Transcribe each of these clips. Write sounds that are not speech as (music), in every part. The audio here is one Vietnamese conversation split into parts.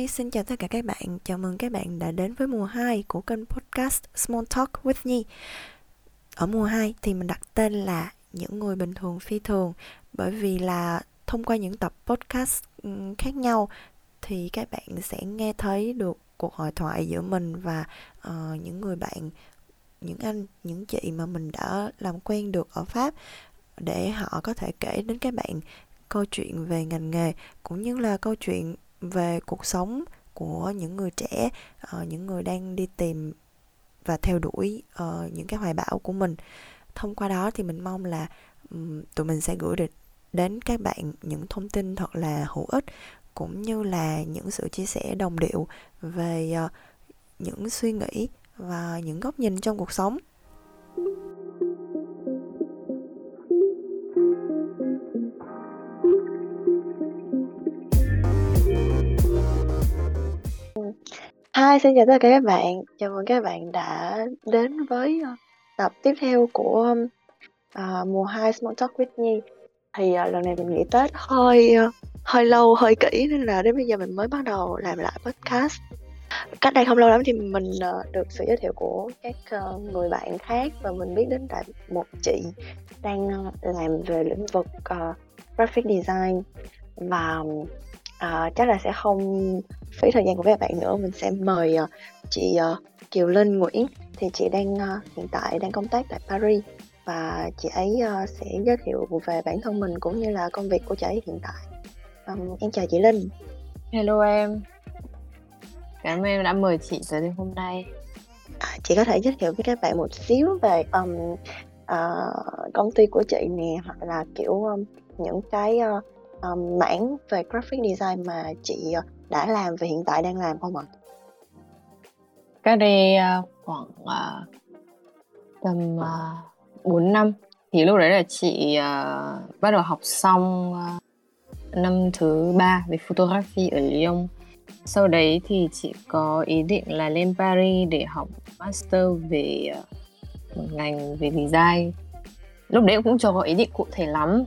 Hi, xin chào tất cả các bạn. Chào mừng các bạn đã đến với mùa 2 của kênh podcast Small Talk with Nhi. Ở mùa 2 thì mình đặt tên là Những người bình thường phi thường bởi vì là thông qua những tập podcast ừ, khác nhau thì các bạn sẽ nghe thấy được cuộc hội thoại giữa mình và uh, những người bạn những anh những chị mà mình đã làm quen được ở pháp để họ có thể kể đến các bạn câu chuyện về ngành nghề cũng như là câu chuyện về cuộc sống của những người trẻ uh, những người đang đi tìm và theo đuổi uh, những cái hoài bão của mình. Thông qua đó thì mình mong là um, tụi mình sẽ gửi được đến các bạn những thông tin thật là hữu ích cũng như là những sự chia sẻ đồng điệu về uh, những suy nghĩ và những góc nhìn trong cuộc sống. Hi, xin chào tất cả các bạn. Chào mừng các bạn đã đến với ờ, tập tiếp theo của uh, mùa 2 Small Talk with Nhi. Thì uh, lần này mình nghỉ Tết hơi uh, hơi lâu, hơi kỹ nên là đến bây giờ mình mới bắt đầu làm lại podcast. Cách đây không lâu lắm thì mình uh, được sự giới thiệu của các uh, người bạn khác và mình biết đến tại một chị đang làm về lĩnh vực uh, graphic design và uh, chắc là sẽ không phí thời gian của các bạn nữa. Mình sẽ mời uh, chị uh, Kiều Linh Nguyễn. Thì chị đang uh, hiện tại đang công tác tại Paris. Và chị ấy uh, sẽ giới thiệu về bản thân mình cũng như là công việc của chị ấy hiện tại. Um, em chào chị Linh. Hello em. Cảm ơn em đã mời chị tới đêm hôm nay. À, chị có thể giới thiệu với các bạn một xíu về um, uh, công ty của chị nè hoặc là kiểu um, những cái uh, um, mảng về graphic design mà chị ờ, đã làm và hiện tại đang làm không ạ? Cách đây uh, khoảng uh, tầm uh, 4 năm thì lúc đấy là chị uh, bắt đầu học xong uh, năm thứ ba về photography ở Lyon. Sau đấy thì chị có ý định là lên Paris để học master về uh, một ngành về design. Lúc đấy cũng chưa có ý định cụ thể lắm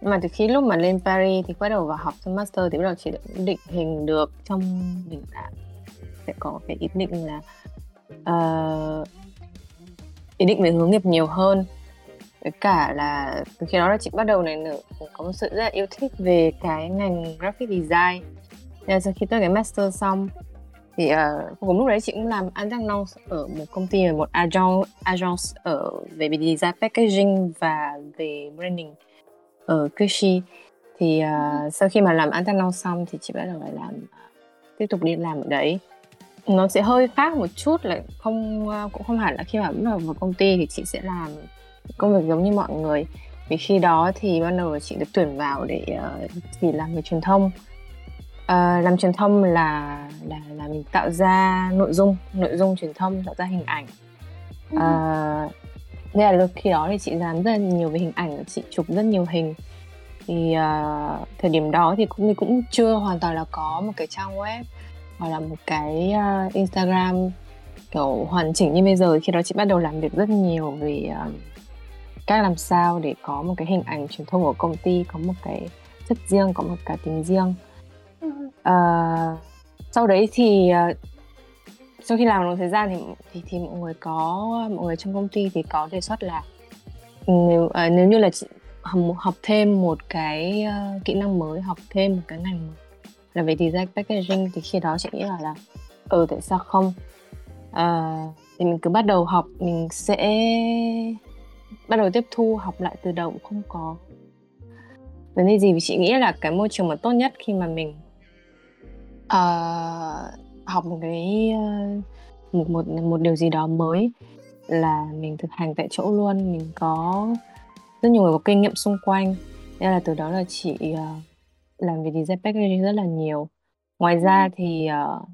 nhưng mà từ khi lúc mà lên Paris thì bắt đầu vào học xong master thì bắt đầu chỉ định hình được trong mình là sẽ có cái ý định là uh, ý định về hướng nghiệp nhiều hơn. Với cả là từ khi đó là chị bắt đầu này nữa có một sự rất là yêu thích về cái ngành graphic design. Nên sau khi tôi cái master xong thì uh, cùng lúc đấy chị cũng làm alternance ở một công ty một agent agence ở về design packaging và về branding ở Kushi thì uh, sau khi mà làm Antanon xong thì chị bắt đầu lại làm tiếp tục đi làm ở đấy. Nó sẽ hơi khác một chút là không uh, cũng không hẳn là khi mà bắt đầu vào công ty thì chị sẽ làm công việc giống như mọi người. Vì khi đó thì ban đầu chị được tuyển vào để uh, làm về truyền thông. Uh, làm truyền thông là là là mình tạo ra nội dung nội dung truyền thông tạo ra hình ảnh. Uh, nên là khi đó thì chị làm rất là nhiều về hình ảnh chị chụp rất nhiều hình. Thì uh, thời điểm đó thì cũng cũng chưa hoàn toàn là có một cái trang web hoặc là một cái uh, Instagram kiểu hoàn chỉnh như bây giờ. Khi đó chị bắt đầu làm việc rất nhiều về uh, cách làm sao để có một cái hình ảnh truyền thông của công ty có một cái chất riêng có một cá tính riêng. Uh, sau đấy thì uh, sau khi làm một thời gian thì thì thì mọi người có mọi người trong công ty thì có đề xuất là nếu à, nếu như là chị học, học thêm một cái uh, kỹ năng mới học thêm một cái ngành là về design packaging thì khi đó chị nghĩ là là ừ tại sao không? À, thì mình cứ bắt đầu học mình sẽ bắt đầu tiếp thu học lại từ đầu cũng không có vấn đề gì. Vì chị nghĩ là cái môi trường mà tốt nhất khi mà mình uh, học một cái một một một điều gì đó mới là mình thực hành tại chỗ luôn. Mình có rất nhiều người có kinh nghiệm xung quanh. Nên là từ đó là chị uh, làm về design packaging rất là nhiều. Ngoài ra thì uh,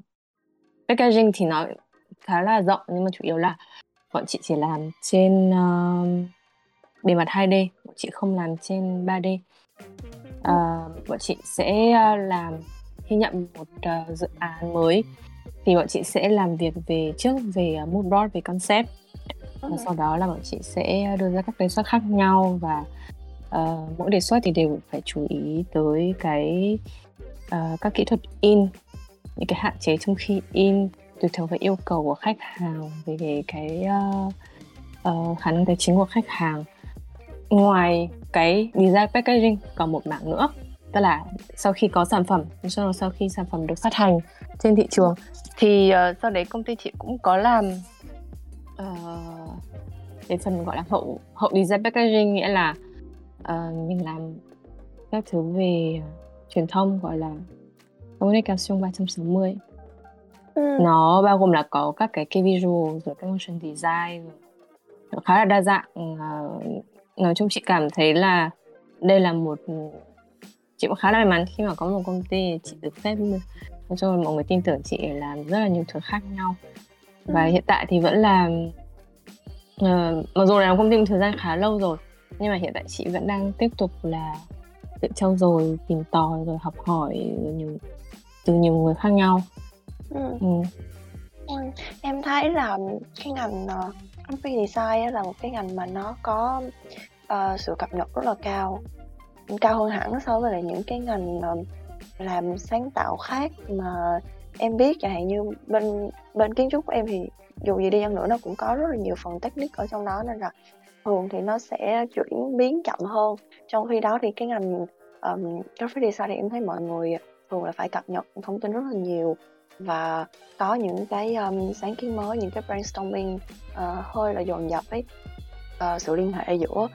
packaging thì nó khá là rộng nhưng mà chủ yếu là bọn chị chỉ làm trên uh, bề mặt 2D bọn chị không làm trên 3D uh, bọn chị sẽ làm khi nhận một uh, dự án mới thì bọn chị sẽ làm việc về trước về uh, mood board về concept. Và sau đó là bọn chị sẽ đưa ra các đề xuất khác nhau và uh, mỗi đề xuất thì đều phải chú ý tới cái uh, các kỹ thuật in những cái hạn chế trong khi in tùy thuộc vào yêu cầu của khách hàng về cái, cái uh, uh, khả năng tài chính của khách hàng. Ngoài cái design packaging còn một mảng nữa tức là sau khi có sản phẩm sau sau khi sản phẩm được phát hành trên thị trường thì uh, sau đấy công ty chị cũng có làm uh, cái phần gọi là hậu hậu design packaging nghĩa là uh, mình làm các thứ về truyền thông gọi là communication 360 ừ. nó bao gồm là có các cái key visual rồi các motion design rồi khá là đa dạng uh, nói chung chị cảm thấy là đây là một chị cũng khá là may mắn khi mà có một công ty chị được phép nói chung là mọi người tin tưởng chị để làm rất là nhiều thứ khác nhau và ừ. hiện tại thì vẫn là uh, mặc dù là làm công ty một thời gian khá lâu rồi nhưng mà hiện tại chị vẫn đang tiếp tục là tự trau dồi tìm tòi rồi học hỏi nhiều từ nhiều người khác nhau ừ. Ừ. Ừ. em thấy là cái ngành uh, graphic design là một cái ngành mà nó có uh, sự cập nhật rất là cao cao hơn hẳn so với lại những cái ngành làm sáng tạo khác mà em biết. Chẳng hạn như bên bên kiến trúc của em thì dù gì đi chăng nữa nó cũng có rất là nhiều phần technique ở trong đó nên là thường thì nó sẽ chuyển biến chậm hơn. Trong khi đó thì cái ngành um, graphic design thì em thấy mọi người thường là phải cập nhật thông tin rất là nhiều và có những cái um, sáng kiến mới những cái brainstorming uh, hơi là dồn dập ấy uh, sự liên hệ giữa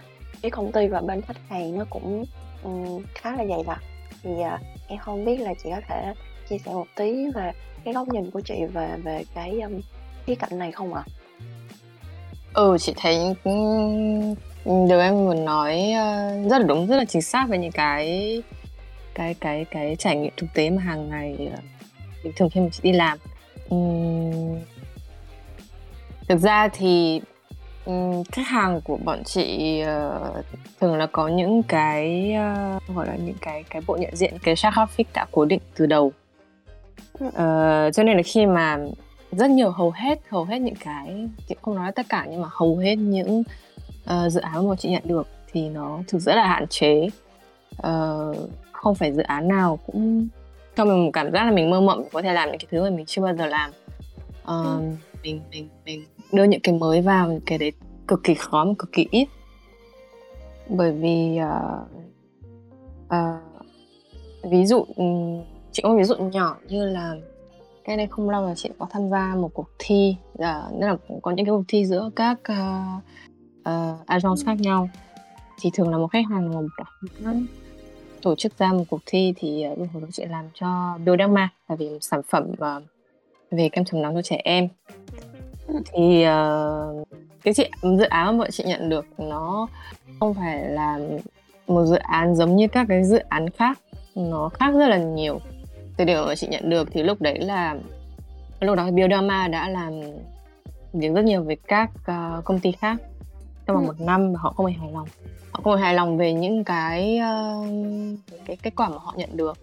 cái công ty và bên khách hàng nó cũng um, khá là dày đặc thì uh, em không biết là chị có thể chia sẻ một tí về cái góc nhìn của chị về về cái um, khía cạnh này không ạ? À? Ừ, chị thấy điều em vừa nói ờ, rất là đúng, rất là chính xác về những cái cái cái cái trải nghiệm thực tế mà hàng ngày ờ, bình thường khi mà chị đi làm. Uhm, thực ra thì um, khách hàng của bọn chị uh, thường là có những cái uh, gọi là những cái cái bộ nhận diện cái chart graphic đã cố định từ đầu. Uh, cho nên là khi mà rất nhiều hầu hết hầu hết những cái chị không nói tất cả nhưng mà hầu hết những uh, dự án mà chị nhận được thì nó thực rất là hạn chế uh, không phải dự án nào cũng cho mình một cảm giác là mình mơ mộng có thể làm những cái thứ mà mình chưa bao giờ làm uh, ừ. mình mình mình đưa những cái mới vào cái đấy cực kỳ khó mà cực kỳ ít. Bởi vì uh, uh, ví dụ ừ, chị có ví dụ nhỏ như là cái này không lâu là chị có tham gia một cuộc thi ờ, uh, nên là có những cái cuộc thi giữa các uh, uh, agents khác nhau. Thì thường là một khách hàng một tổ chức ra một cuộc thi thì uh, hồi đó chị làm cho Bioderma là vì sản phẩm uh, về kem chống nắng cho trẻ em thì uh, cái chị dự án mà chị nhận được nó không phải là một dự án giống như các cái dự án khác. Nó khác rất là nhiều. Từ điều mà chị nhận được thì lúc đấy là lúc đó Bioderma đã làm việc rất nhiều với các uh, công ty khác. Trong vòng ừ. một năm họ không hề hài lòng. Họ không hề hài lòng về những cái uh, cái kết quả mà họ nhận được.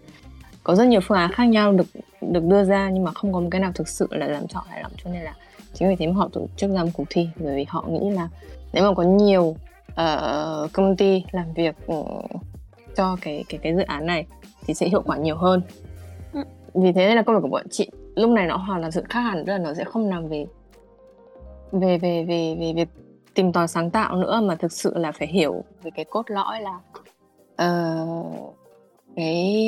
Có rất nhiều phương án khác nhau được được đưa ra nhưng mà không có một cái nào thực sự là làm cho họ hài lòng. Cho nên là chính vì thế mà họ tổ chức ra một cuộc thi bởi vì họ nghĩ là nếu mà có nhiều uh, công ty làm việc uh, cho cái cái cái dự án này thì sẽ hiệu quả nhiều hơn ừ. vì thế nên là công việc của bọn chị lúc này nó hoàn toàn sự khác hẳn tức là nó sẽ không nằm về về về về về việc tìm tòi sáng tạo nữa mà thực sự là phải hiểu về cái cốt lõi là uh, cái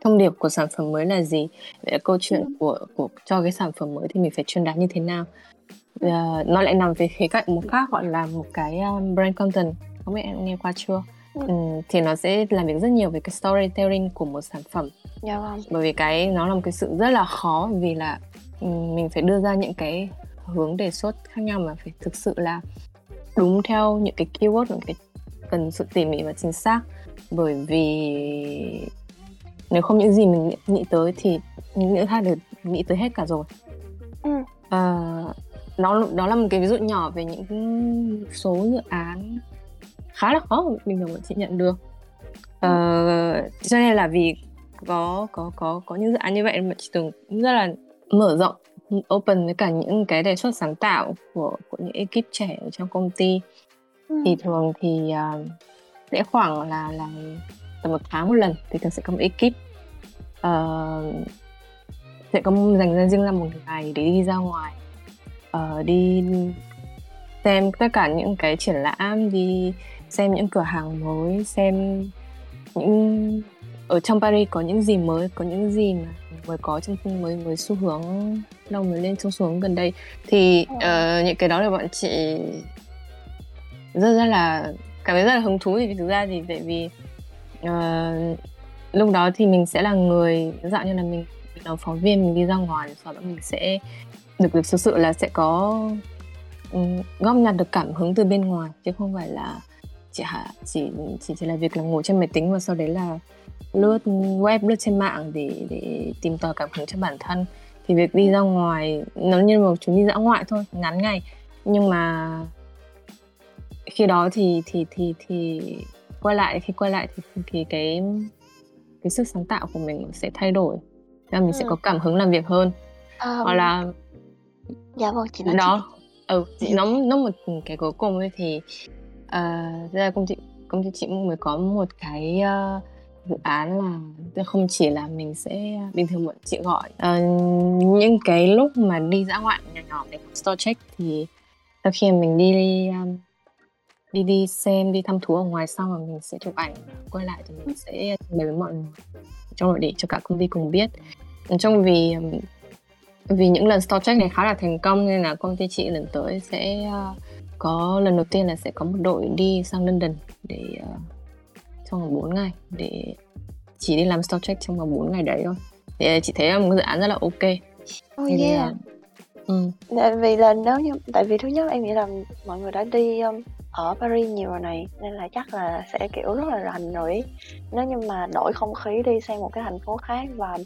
thông điệp của sản phẩm mới là gì vậy là câu chuyện ừ. của của cho cái sản phẩm mới thì mình phải truyền đạt như thế nào uh, nó lại nằm về khía cạnh một khác gọi là một cái um, brand content không biết em nghe qua chưa ừ. um, thì nó sẽ làm việc rất nhiều về cái storytelling của một sản phẩm dạ vâng. bởi vì cái nó là một cái sự rất là khó vì là um, mình phải đưa ra những cái hướng đề xuất khác nhau mà phải thực sự là đúng theo những cái keyword những cái cần sự tỉ mỉ và chính xác bởi vì nếu không những gì mình nghĩ tới thì những người khác đều nghĩ tới hết cả rồi ừ. à, đó đó là một cái ví dụ nhỏ về những số dự án khá là khó bình thường chị nhận được ừ. à, cho nên là vì có có có có những dự án như vậy mà chị từng rất là mở rộng open với cả những cái đề xuất sáng tạo của của những ekip trẻ ở trong công ty ừ. thì thường thì uh, sẽ khoảng là là tầm một tháng một lần thì thường sẽ có một ekip. Uh, sẽ có dành ra riêng ra một ngày để đi ra ngoài. Uh, đi xem tất cả những cái triển lãm đi xem những cửa hàng mới xem những ở trong Paris có những gì mới có những gì mà mới có trong mới mới xu hướng lâu mới lên trong xu hướng gần đây. Thì uh, những cái đó là bọn chị rất rất là cảm thấy rất là hứng thú thì thực ra thì tại vì uh, lúc đó thì mình sẽ là người dạng như là mình mình là phóng viên mình đi ra ngoài sau đó mình sẽ được được thực sự là sẽ có um, góp nhặt được cảm hứng từ bên ngoài chứ không phải là chỉ chỉ chỉ chỉ là việc là ngồi trên máy tính và sau đấy là lướt web lướt trên mạng để để tìm tòi cảm hứng cho bản thân. Thì việc đi ra ngoài nó như một chuyến đi dã ngoại thôi ngắn ngày. Nhưng mà khi đó thì thì thì thì quay lại khi quay lại thì thì cái cái sức sáng tạo của mình sẽ thay đổi. Và mình ừ. sẽ có cảm hứng làm việc hơn. Um, hoặc là dạ vâng chị nói đó ừ chị nó nó một cái cuối cùng ấy thì uh, ra công ty công ty chị mới có một cái uh, dự án là không chỉ là mình sẽ bình thường bọn chị gọi uh, những cái lúc mà đi dã ngoại nhỏ nhỏ để store check thì sau khi mình đi um, đi đi xem đi thăm thú ở ngoài xong rồi mình sẽ chụp ảnh. Quay lại thì mình sẽ bày với mọi người. Trong nội để cho cả công ty cùng biết. Trong vì vì những lần store check này khá là thành công nên là công ty chị lần tới sẽ uh, có lần đầu tiên là sẽ có một đội đi sang London để uh, trong vòng 4 ngày. Để chỉ đi làm store check trong vòng 4 ngày đấy thôi. Thì chị thấy là một dự án rất là ok. Oh, yeah. ừ. tại vì là nếu như tại vì thứ nhất em nghĩ là mọi người đã đi um, ở Paris nhiều rồi này nên là chắc là sẽ kiểu rất là rành rồi nếu như mà đổi không khí đi sang một cái thành phố khác và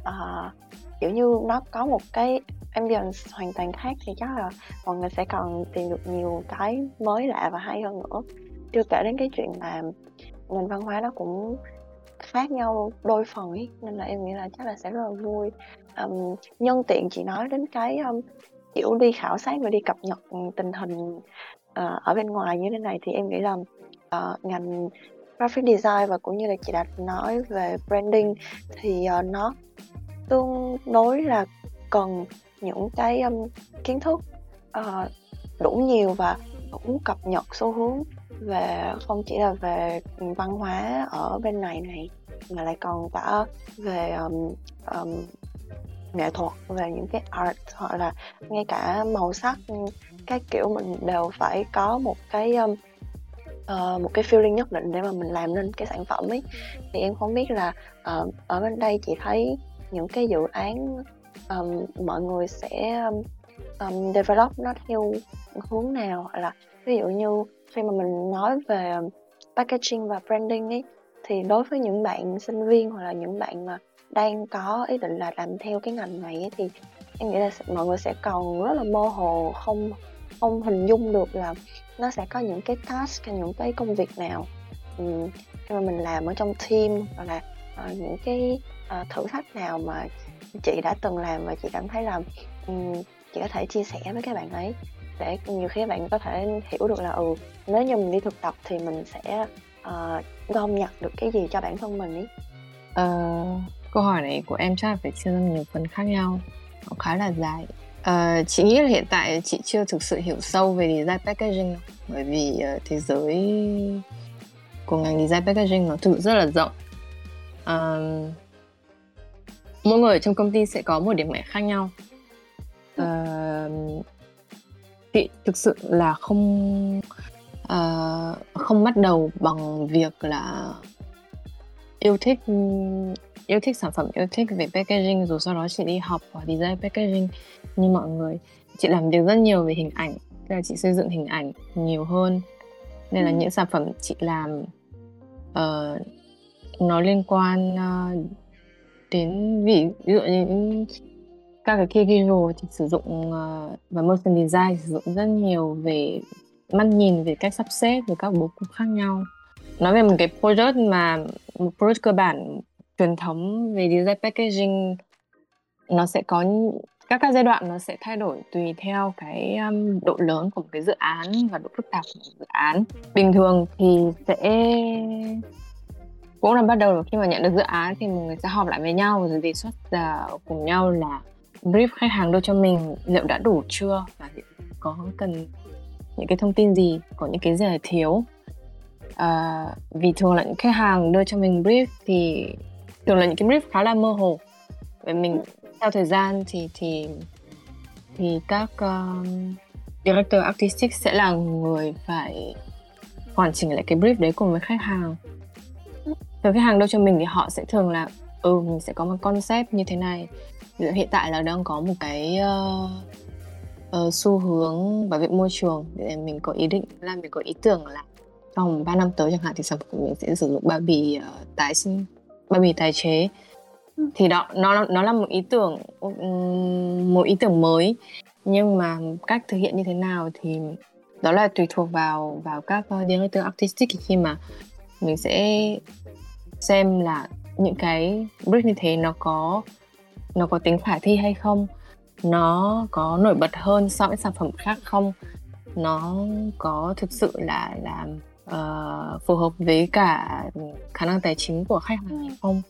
uh, kiểu như nó có một cái ambience hoàn toàn khác thì chắc là mọi người sẽ còn tìm được nhiều cái mới lạ và hay hơn nữa. Chưa kể đến cái chuyện là nền văn hóa nó cũng khác nhau đôi phần ý nên là em nghĩ là chắc là sẽ rất là vui. Um, nhân tiện chị nói đến cái um, kiểu đi khảo sát và đi cập nhật tình hình uh, ở bên ngoài như thế này thì em nghĩ là uh, ngành graphic design và cũng như là chị đạt nói về branding thì uh, nó tương đối là cần những cái um, kiến thức uh, đủ nhiều và cũng cập nhật xu hướng về không chỉ là về văn hóa ở bên này này mà lại còn cả về um, um, nghệ thuật về những cái art hoặc là ngay cả màu sắc các kiểu mình đều phải có một cái um, uh, một cái feeling nhất định để mà mình làm nên cái sản phẩm ấy. Thì em không biết là uh, ở bên đây chị thấy những cái dự án um, mọi người sẽ um, develop nó theo hướng nào? Hoặc là ví dụ như khi mà mình nói về packaging và branding ấy thì đối với những bạn sinh viên hoặc là những bạn mà đang có ý định là làm theo cái ngành này ấy, thì em nghĩ là mọi người sẽ còn rất là mơ hồ không không hình dung được là nó sẽ có những cái task hay những cái công việc nào. Um, khi mà mình làm ở trong team hoặc là uh, những cái uh, thử thách nào mà chị đã từng làm và chị cảm thấy là um, chị có thể chia sẻ với các bạn ấy để nhiều khi các bạn có thể hiểu được là ừ nếu như mình đi thực tập thì mình sẽ uh, gom nhặt được cái gì cho bản thân mình ấy. Uh, câu hỏi này của em chắc phải chia ra nhiều phần khác nhau nó khá là dài uh, chị nghĩ là hiện tại chị chưa thực sự hiểu sâu về design packaging bởi vì uh, thế giới của ngành design packaging nó thực rất là rộng. Uh, mỗi người trong công ty sẽ có một điểm mạnh khác nhau. Uh, chị thực sự là không uh, không bắt đầu bằng việc là yêu thích yêu thích sản phẩm yêu thích về packaging rồi sau đó chị đi học và design packaging. Như mọi người chị làm việc rất nhiều về hình ảnh tức là chị xây dựng hình ảnh nhiều hơn. Nên là ừ. những sản phẩm chị làm uh, nó liên quan uh, đến ví, ví dụ như những các cái kia visual thì sử dụng uh, và motion design sử dụng rất nhiều về mắt nhìn về cách sắp xếp về các bố cục khác nhau. Nói về một cái project mà một project cơ bản truyền thống về design packaging nó sẽ có các các giai đoạn nó sẽ thay đổi tùy theo cái um, độ lớn của một cái dự án và độ phức tạp của một dự án. Bình thường thì sẽ cũng là bắt đầu khi mà nhận được dự án thì mọi người sẽ họp lại với nhau rồi đề xuất uh, cùng nhau là brief khách hàng đưa cho mình liệu đã đủ chưa và có cần những cái thông tin gì có những cái gì là thiếu. À, vì thường là những khách hàng đưa cho mình brief thì thường là những cái brief khá là mơ hồ. Và mình theo thời gian thì thì thì các um, director artistic sẽ là người phải hoàn chỉnh lại cái brief đấy cùng với khách hàng. Thường khách hàng đưa cho mình thì họ sẽ thường là ừ mình sẽ có một concept như thế này. Hiện tại là đang có một cái uh, uh, xu hướng bảo vệ môi trường để mình có ý định là mình có ý tưởng là trong 3 năm tới chẳng hạn thì sản phẩm của mình sẽ sử dụng bao bì uh, tái sinh bao bì tái chế ừ. thì đó nó nó là một ý tưởng một ý tưởng mới nhưng mà cách thực hiện như thế nào thì đó là tùy thuộc vào vào các director artistic khi mà mình sẽ xem là những cái brief như thế nó có nó có tính khả thi hay không nó có nổi bật hơn so với sản phẩm khác không nó có thực sự là là uh, phù hợp với cả khả năng tài chính của khách hàng hay không?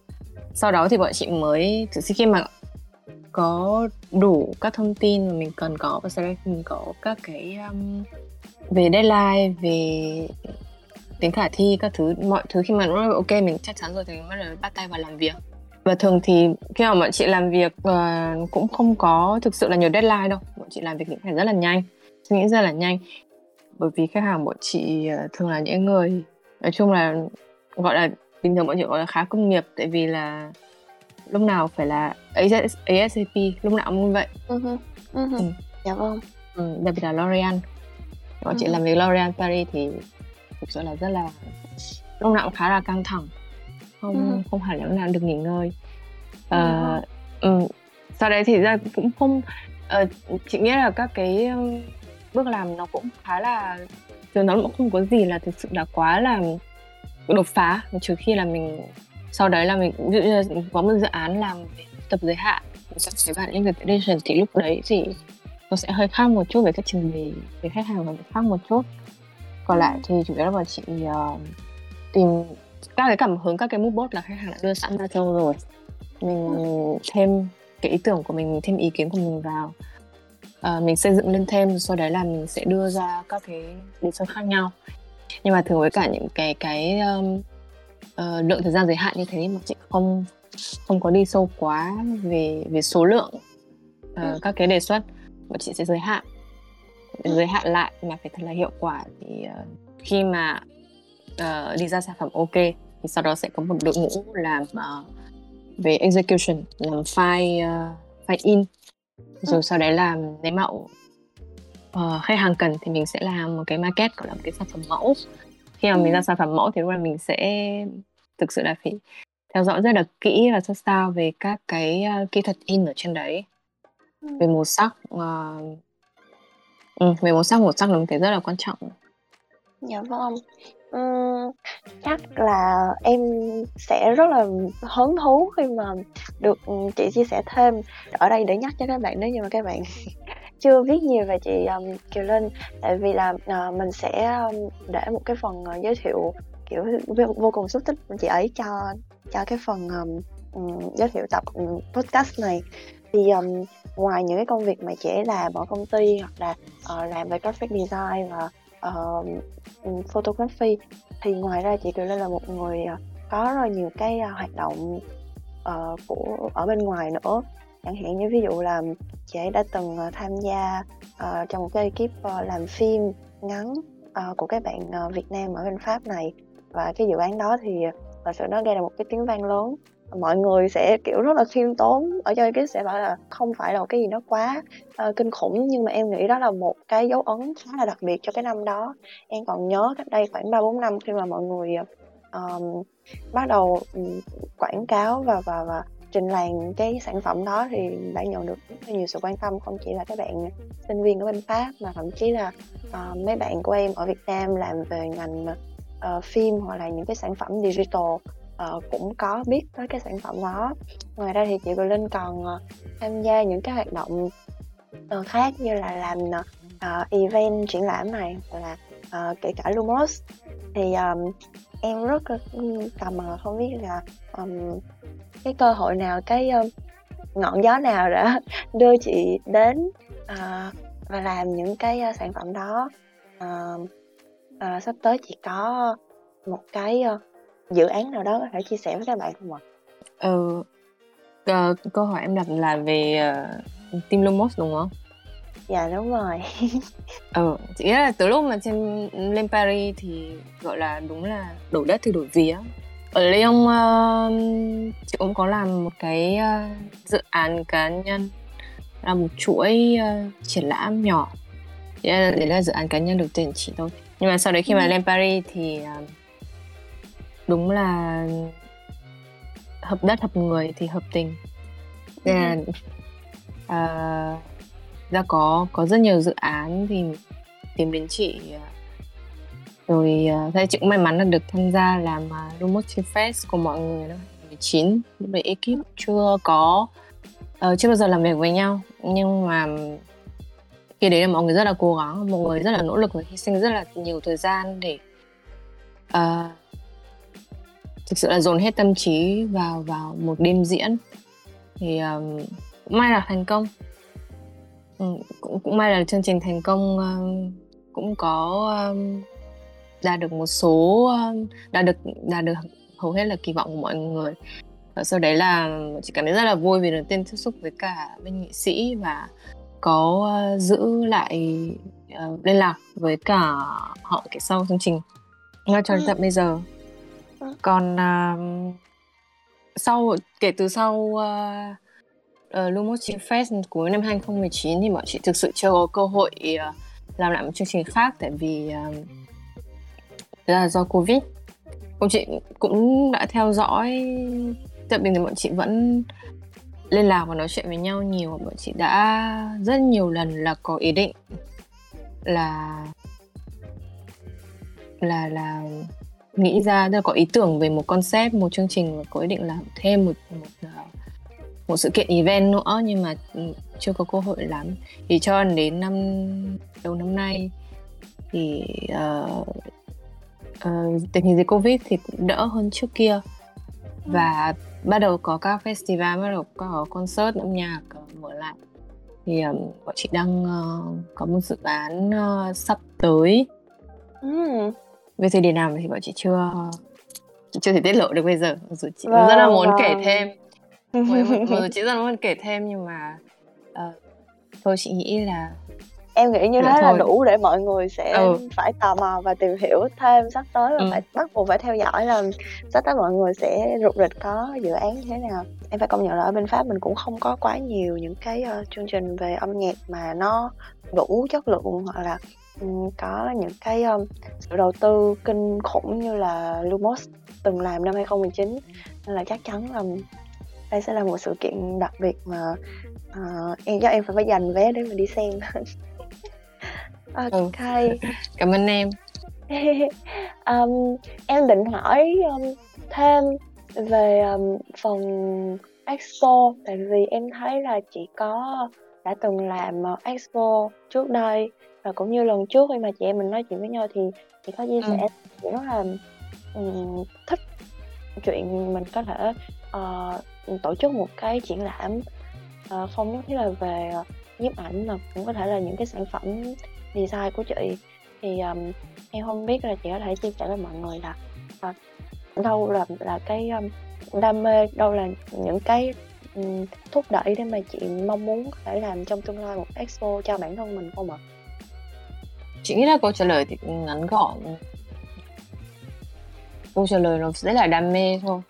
Sau đó thì bọn chị mới khi mà có đủ các thông tin mà mình cần có và sau đó mình có các cái um, về deadline về tính khả thi các thứ mọi thứ khi mà nó ok mình chắc chắn rồi thì mình bắt đầu bắt tay vào làm việc. Và thường thì khi mà bọn chị làm việc uh, cũng không có thực sự là nhiều deadline đâu. Bọn chị làm việc những phải rất là nhanh suy nghĩ rất là nhanh bởi vì khách hàng bọn chị uh, thường là những người nói chung là gọi là bình thường bọn chị gọi là khá công nghiệp tại vì là lúc nào phải là ASAP lúc nào cũng như vậy uh-huh. Uh-huh. Ừ. dạ vâng ừ, đặc biệt là L'Oreal bọn uh-huh. chị làm việc L'Oreal Paris thì thực sự là rất là lúc nào cũng khá là căng thẳng không ừ. không hẳn lúc nào được nghỉ ngơi uh, ừ. sau đấy thì ra cũng không uh, chị nghĩ là các cái bước làm nó cũng khá là rồi nó cũng không có gì là thực sự là quá là đột phá. Trừ khi là mình sau đấy là mình ví dụ như là có một dự án làm về tập giới hạn các cái bạn edition thì lúc đấy thì nó sẽ hơi khác một chút về cách trình bày về khách hàng và khác một chút. Còn lại thì chủ yếu là bọn chị uh, tìm các cái cảm hứng các cái mood board là khách hàng đã đưa sẵn ra cho rồi. Mình thêm cái ý tưởng của mình thêm ý kiến của mình vào uh, mình xây dựng lên thêm sau đấy là mình sẽ đưa ra các cái đề xuất khác nhau. Nhưng mà thường với cả những cái cái um, uh, lượng thời gian giới hạn như thế mà chị không không có đi sâu quá về về số lượng uh, các cái đề xuất. Mà chị sẽ giới hạn giới hạn lại mà phải thật là hiệu quả thì uh, khi mà uh, đi ra sản phẩm ok thì sau đó sẽ có một đội ngũ làm uh, về execution làm file uh, file in rồi ừ. sau đấy làm lấy mẫu uh, khách hàng cần thì mình sẽ làm một cái market gọi là một cái sản phẩm mẫu khi mà ừ. mình ra sản phẩm mẫu thì lúc là mình sẽ thực sự là phải theo dõi rất là kỹ và sát sao về các cái uh, kỹ thuật in ở trên đấy ừ. về màu sắc uh, ừ, về màu sắc màu sắc là mình thấy rất là quan trọng dạ vâng Chắc là em sẽ rất là hứng thú khi mà được, chị chia sẻ thêm ở đây để nhắc cho các bạn nếu như mà các bạn (laughs) chưa biết nhiều về chị, um, Kiều Linh. Tại vì là, uh, mình sẽ, để một cái phần, uh, giới thiệu, kiểu, vô cùng xúc tích chị ấy cho cho cái phần, um, giới thiệu tập, podcast này. Thì, um, ngoài những cái công việc mà chị ấy làm ở công ty hoặc là, uh, làm về graphic design và uh, photography. Thì ngoài ra chị Kiều Linh là một người ờ, có rất là nhiều cái ờ, hoạt động uh, của ở bên ngoài nữa. Chẳng hạn như ví dụ là chị ấy đã từng tham gia uh, trong một cái ekip uh, làm phim ngắn uh, của các bạn uh, Việt Nam ở bên Pháp này. Và cái dự án đó thì thật sự nó gây ra một cái tiếng vang lớn mọi người sẽ kiểu rất là khiêm tốn. Ở trong cái sẽ bảo là không phải là một cái gì nó quá uh, kinh khủng nhưng mà em nghĩ đó là một cái dấu ấn khá là đặc biệt cho cái năm đó. Em còn nhớ cách đây khoảng ba bốn năm khi mà mọi người um, bắt đầu um, quảng cáo và và và trình làng cái sản phẩm đó thì đã nhận được rất là nhiều sự quan tâm không chỉ là các bạn sinh viên ở bên Pháp mà thậm chí là uh, mấy bạn của em ở Việt Nam làm về ngành uh, phim hoặc là những cái sản phẩm digital uh, cũng có biết tới cái sản phẩm đó. Ngoài ra thì chị Quỳnh Linh còn uh, tham gia những cái hoạt động uh, khác như là làm uh, event triển lãm này hoặc là uh, kể cả Lumos. Thì um, em rất tò mò không biết là um, cái cơ hội nào cái um, ngọn gió nào đã (laughs) đưa chị đến uh, và làm những cái uh, sản phẩm đó. Uh, uh, sắp tới chị có một cái uh, dự án nào đó có thể chia sẻ với các bạn không ạ? Ừ, uh, câu hỏi em đặt là về uh, team Lumos đúng không? Dạ đúng rồi. (laughs) ừ, nghĩ là từ lúc mà trên lên Paris thì gọi là đúng là đổi đất thì đổi vía. Ở Lyon uh, chị cũng có làm một cái uh, dự án cá nhân là một chuỗi uh, triển lãm nhỏ. Đấy là, đấy là dự án cá nhân đầu tiên chị thôi. Nhưng mà sau đấy khi mà ừ. lên Paris thì uh, đúng là hợp đất hợp người thì hợp tình. Nên là uh, ra có có rất nhiều dự án thì tìm đến chị rồi uh, thế chị cũng may mắn là được tham gia làm uh, Lumotive Fest của mọi người năm 2019 lúc đấy ekip. Chưa có uh, chưa bao giờ làm việc với nhau. Nhưng mà khi đấy là mọi người rất là cố gắng mọi người rất là nỗ lực và hy sinh rất là nhiều thời gian để uh, thực sự là dồn hết tâm trí vào vào một đêm diễn. Thì um, cũng may là thành công. Ừ, cũng cũng may là chương trình thành công um, cũng có um, đạt được một số um, đạt được đạt được hầu hết là kỳ vọng của mọi người. Và sau đấy là chị cảm thấy rất là vui vì đầu tiên tiếp xúc với cả bên nghệ sĩ và có uh, giữ lại uh, liên lạc với cả họ cái sau chương trình. Ngay cho đến tận bây giờ còn uh, sau kể từ sau uh, uh, Lumos Fest cuối năm 2019 thì bọn chị thực sự chưa có cơ hội uh, làm lại một chương trình khác tại vì uh, là do Covid. Bọn chị cũng đã theo dõi tại bình thì bọn chị vẫn liên lạc và nói chuyện với nhau nhiều bọn chị đã rất nhiều lần là có ý định là là là nghĩ ra là có ý tưởng về một concept một chương trình và có ý định làm thêm một một ờ, một sự kiện event nữa nhưng mà ừ, chưa có cơ hội lắm. Thì cho đến năm đầu năm nay thì uh, uh, tình hình dịch covid thì cũng đỡ hơn trước kia. Và bắt đầu có các festival bắt đầu có concert âm nhạc mở lại. Thì um, bọn chị đang uh, có một dự án uh, sắp tới. Mm về thời điểm nào thì bọn chị chưa chị chưa thể tiết lộ được bây giờ dù chị vâng, rất là muốn vâng. kể thêm (laughs) dù chị rất là muốn kể thêm nhưng mà uh, thôi chị nghĩ là em nghĩ như thế là đủ để mọi người sẽ ừ. phải tò mò và tìm hiểu thêm sắp tới và ừ. phải bắt buộc phải theo dõi là sắp tới mọi người sẽ rục rịch có dự án như thế nào em phải công nhận là ở bên pháp mình cũng không có quá nhiều những cái uh, chương trình về âm nhạc mà nó đủ chất lượng hoặc là có những cái, ơ, sự đầu tư kinh khủng như là Lumos từng làm năm 2019 nên là chắc chắn là đây sẽ là một sự kiện đặc biệt mà, ờ, em chắc em phải phải dành vé để mà đi xem. (laughs) Ừ. (laughs) Cảm ơn em. Ừm, (laughs) em định hỏi, ưm, thêm về, ờm, phần Expo, tại vì em thấy là chị có đã từng làm, ờ, Expo trước đây và cũng như lần trước khi mà chị em mình nói chuyện với nhau thì chị có chia sẻ ừ. chị rất là um, thích chuyện mình có thể uh, tổ chức một cái triển lãm uh, không nhất thiết là về nhiếp ảnh mà cũng có thể là những cái sản phẩm design của chị thì um, em không biết là chị có thể chia sẻ với mọi người là uh, đâu là là cái um, đam mê đâu là những cái um, thúc đẩy để mà chị mong muốn có thể làm trong tương lai một expo cho bản thân mình không ạ? Chị nghĩ là câu trả lời thì ngắn gọn. Câu trả lời nó rất là đam mê thôi.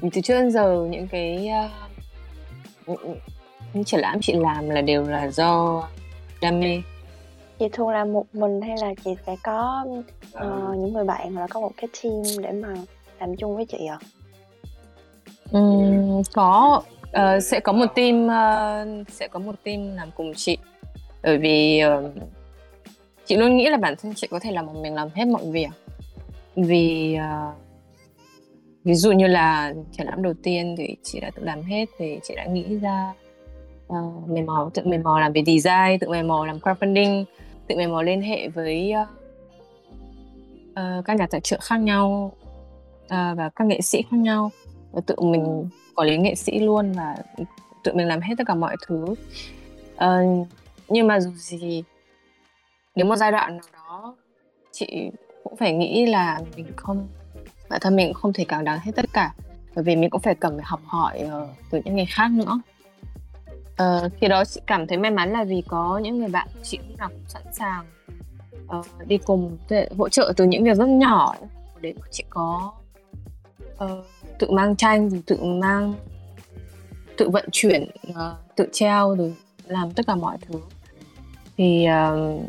Vì từ trước đến giờ những cái uh, những triển lãm chị làm là đều là do đam mê. Chị thường làm một mình hay là chị sẽ có uh, những người bạn hoặc là có một cái team để mà làm chung với chị ạ? À? um, có uh, sẽ có một team uh, sẽ có một team làm cùng chị. Bởi vì uh, chị luôn nghĩ là bản thân chị có thể làm một mình làm hết mọi việc. Vì uh, ví dụ như là triển lãm đầu tiên thì chị đã tự làm hết thì chị đã nghĩ ra uh, mày mò tự mày mò làm về design tự mày mò làm crowdfunding tự mày mò liên hệ với uh, uh, các nhà tài trợ khác nhau uh, và các nghệ sĩ khác nhau. Và tự mình quản lý nghệ sĩ luôn và tự mình làm hết tất cả mọi thứ. Uh, nhưng mà dù gì nếu một giai đoạn nào đó chị cũng phải nghĩ là mình không bản thân mình cũng không thể cảm đáng hết tất cả. Bởi vì mình cũng phải cần phải học hỏi uh, từ những người khác nữa. Uh, khi đó chị cảm thấy may mắn là vì có những người bạn chị lúc nào cũng sẵn sàng uh, đi cùng để hỗ trợ từ những việc rất nhỏ để chị có uh, tự mang tranh rồi tự mang tự vận chuyển uh, tự treo rồi làm tất cả mọi thứ. Thì uh,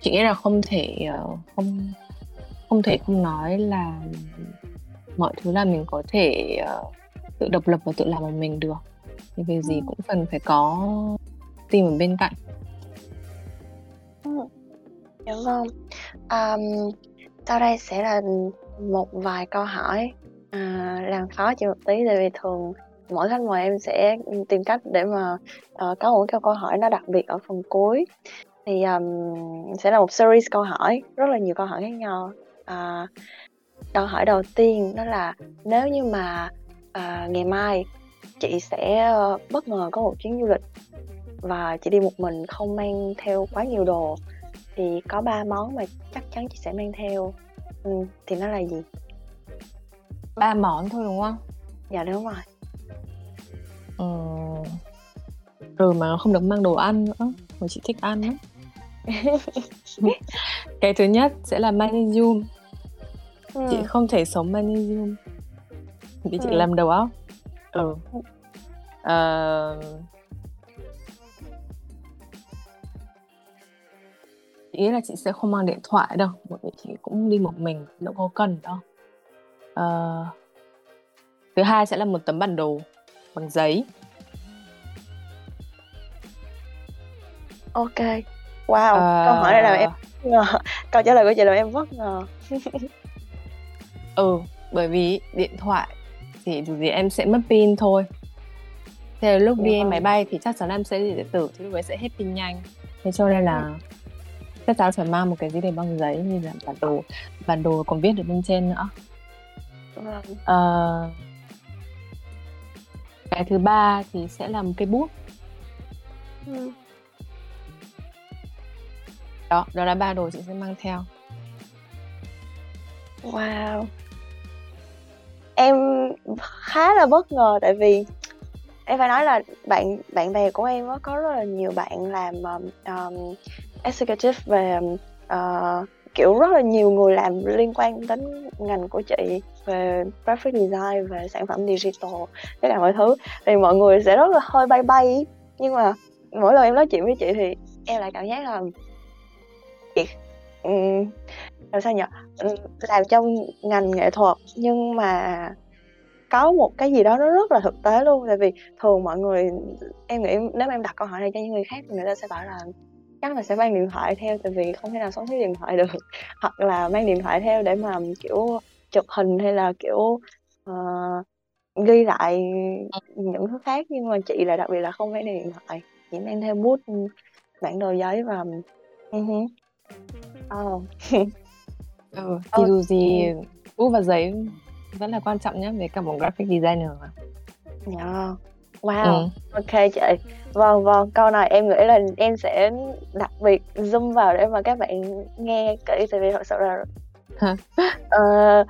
chị nghĩ là không thể uh, không không thể không nói là mọi thứ là mình có thể uh, tự độc lập và tự làm một mình được. Thì việc gì cũng cần phải có team ở bên cạnh. Dạ vâng. Um, sau đây sẽ là một vài câu hỏi. À, làm khó chị một tí tại vì thường mỗi khách mời em sẽ tìm cách để mà uh, có một câu câu hỏi nó đặc biệt ở phần cuối thì um, sẽ là một series câu hỏi rất là nhiều câu hỏi khác nhau. Uh, câu hỏi đầu tiên đó là nếu như mà uh, ngày mai chị sẽ uh, bất ngờ có một chuyến du lịch và chị đi một mình không mang theo quá nhiều đồ thì có ba món mà chắc chắn chị sẽ mang theo. Ừ, thì nó là gì? Ba món thôi đúng không? Dạ đúng rồi. Ừ, ừ mà không được mang đồ ăn nữa mà chị thích ăn lắm (laughs) cái thứ nhất sẽ là magnesium. Ừ. chị không thể sống magnesium. Vì chị ừ. làm đầu óc. Ừ. Uh, ý là chị sẽ không mang điện thoại đâu bởi vì chị cũng đi một mình đâu có cần đâu. Uh, thứ hai sẽ là một tấm bản đồ bằng giấy. Ok wow uh, câu hỏi này làm em bất ngờ. (laughs) Câu trả lời của chị làm em bất ngờ. Ừ bởi vì điện thoại thì dù gì em sẽ mất pin thôi. Thế lúc đi máy bay thì chắc chắn em sẽ đi điện tử thì lúc ấy sẽ hết pin nhanh. Thế cho nên là chắc chắn phải mang một cái gì để băng giấy như là bản đồ bản đồ còn viết được bên trên nữa. Uh, cái thứ ba thì sẽ là một cây bút. Ừ đó đó là ba đồ chị sẽ mang theo. Wow. Em khá là bất ngờ tại vì em phải nói là bạn bạn bè của em có rất là nhiều bạn làm um, um executive về uh, kiểu rất là nhiều người làm liên quan đến ngành của chị về graphic design về sản phẩm digital tất cả mọi thứ. Thì mọi người sẽ rất là hơi bay bay. Nhưng mà mỗi lần em nói chuyện với chị thì em lại cảm giác là việc um, làm sao nhỉ ừ, làm trong ngành nghệ thuật nhưng mà có một cái gì đó nó rất là thực tế luôn. Tại vì thường mọi người em nghĩ nếu mà em đặt câu hỏi này cho những người khác thì người ta sẽ bảo là chắc là sẽ mang điện thoại theo tại vì không thể nào sống thiếu điện thoại được. (laughs) Hoặc là mang điện thoại theo để mà kiểu chụp hình hay là kiểu uh, ghi lại những thứ khác. Nhưng mà chị là đặc biệt là không mang điện thoại chỉ mang theo bút bản đồ giấy và uh-huh oh. (laughs) ừ, thì dù gì bút và giấy vẫn là quan trọng nhé về cả một graphic designer mà. Yeah. Dạ. Wow, ừ. ok chị. Vâng vâng, câu này em nghĩ là em sẽ đặc biệt zoom vào để mà các bạn nghe kỹ tại vì thật sự là uh, (laughs)